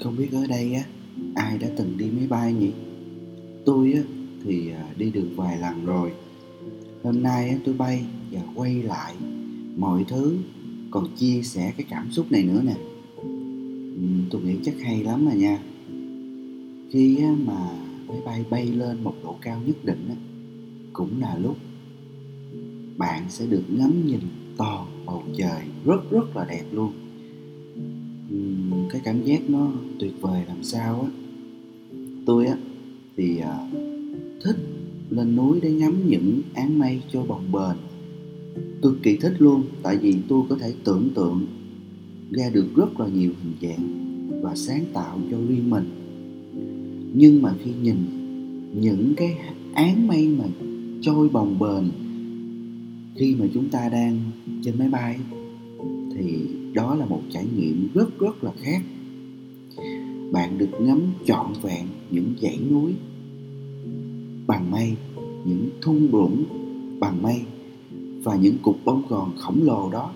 Không biết ở đây á, ai đã từng đi máy bay nhỉ? Tôi á, thì à, đi được vài lần rồi. Hôm nay á, tôi bay và quay lại mọi thứ, còn chia sẻ cái cảm xúc này nữa nè. Tôi nghĩ chắc hay lắm mà nha. Khi á, mà máy bay bay lên một độ cao nhất định á, cũng là lúc bạn sẽ được ngắm nhìn toàn bầu trời rất rất là đẹp luôn cái cảm giác nó tuyệt vời làm sao á. Tôi á thì à, thích lên núi để ngắm những áng mây trôi bồng bềnh. Cực kỳ thích luôn tại vì tôi có thể tưởng tượng ra được rất là nhiều hình dạng và sáng tạo cho riêng mình. Nhưng mà khi nhìn những cái áng mây mà trôi bồng bềnh khi mà chúng ta đang trên máy bay thì đó là một trải nghiệm rất rất là khác bạn được ngắm trọn vẹn những dãy núi bằng mây, những thung lũng bằng mây và những cục bông gòn khổng lồ đó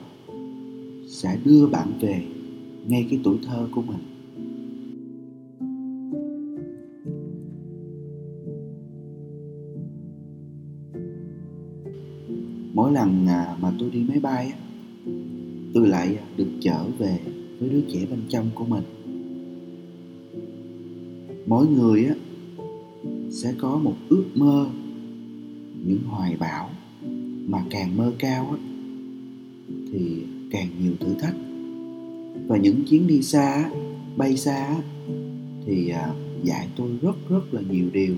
sẽ đưa bạn về ngay cái tuổi thơ của mình mỗi lần à, mà tôi đi máy bay á tôi lại được trở về với đứa trẻ bên trong của mình. Mỗi người á, sẽ có một ước mơ, những hoài bão mà càng mơ cao á, thì càng nhiều thử thách. Và những chuyến đi xa bay xa thì à, dạy tôi rất rất là nhiều điều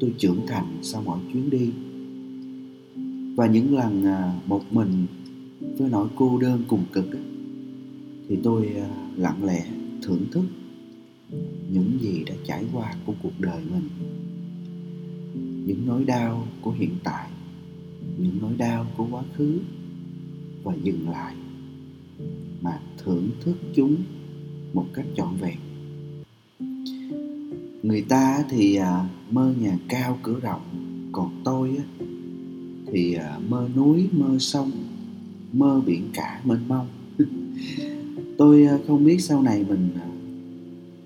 tôi trưởng thành sau mỗi chuyến đi. Và những lần à, một mình với nỗi cô đơn cùng cực thì tôi à, lặng lẽ thưởng thức những gì đã trải qua của cuộc đời mình. Những nỗi đau của hiện tại, những nỗi đau của quá khứ và dừng lại mà thưởng thức chúng một cách trọn vẹn. Người ta thì à, mơ nhà cao cửa rộng, còn tôi thì à, mơ núi, mơ sông mơ biển cả mênh mông. Tôi ờ, không biết sau này mình ờ,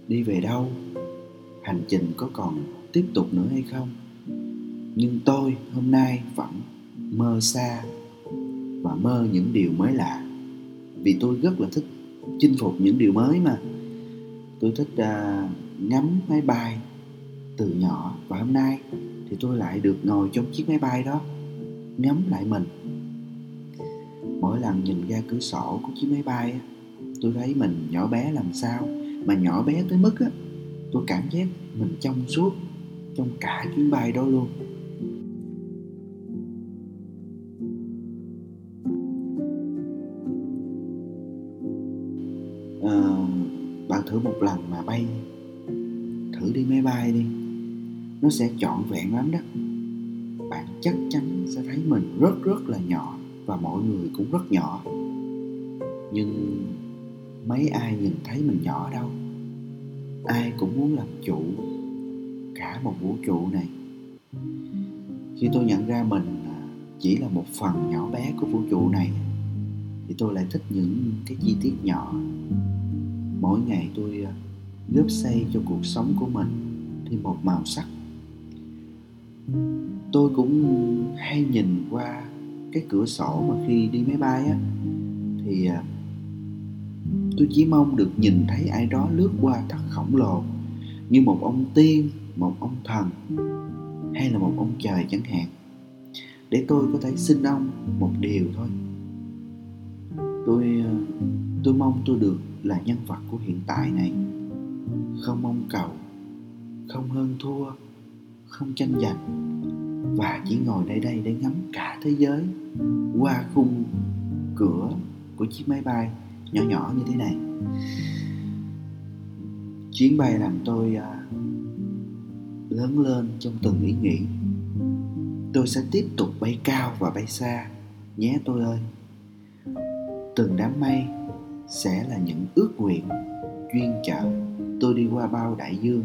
đi về đâu hành trình có còn tiếp tục nữa hay không. Nhưng tôi hôm nay vẫn mơ xa và mơ những điều mới lạ. Vì tôi rất là thích chinh phục những điều mới mà. Tôi thích uh, ngắm máy bay từ nhỏ và hôm nay thì tôi lại được ngồi trong chiếc máy bay đó ngắm lại mình mỗi lần nhìn ra cửa sổ của chiếc máy bay tôi thấy mình nhỏ bé làm sao mà nhỏ bé tới mức á tôi cảm giác mình trong suốt trong cả chuyến bay đó luôn. À, bạn thử một lần mà bay thử đi máy bay đi. Nó sẽ trọn vẹn lắm đó. Bạn chắc chắn sẽ thấy mình rất rất là nhỏ và mọi người cũng rất nhỏ. Nhưng mấy ai nhìn thấy mình nhỏ đâu? Ai cũng muốn làm chủ cả một vũ trụ này. Khi tôi nhận ra mình à, chỉ là một phần nhỏ bé của vũ trụ này, thì tôi lại thích những cái chi tiết nhỏ. Mỗi ngày tôi à, góp xây cho cuộc sống của mình thêm một màu sắc. Tôi cũng hay nhìn qua cái cửa sổ mà khi đi máy bay á, thì à, tôi chỉ mong được nhìn thấy ai đó lướt qua thật khổng lồ như một ông tiên, một ông thần hay là một ông trời chẳng hạn. Để tôi có thể xin ông một điều thôi. Tôi à, tôi mong tôi được là nhân vật của hiện tại này. Không mong cầu, không hơn thua, không tranh giành và chỉ ngồi nơi đây để ngắm cả thế giới qua khung cửa của chiếc máy bay nhỏ nhỏ như thế này. Chuyến bay làm tôi à, lớn lên trong từng ý nghĩ. Tôi sẽ tiếp tục bay cao và bay xa. Nhé tôi ơi. Từng đám mây sẽ là những ước nguyện chuyên chở tôi đi qua bao đại dương.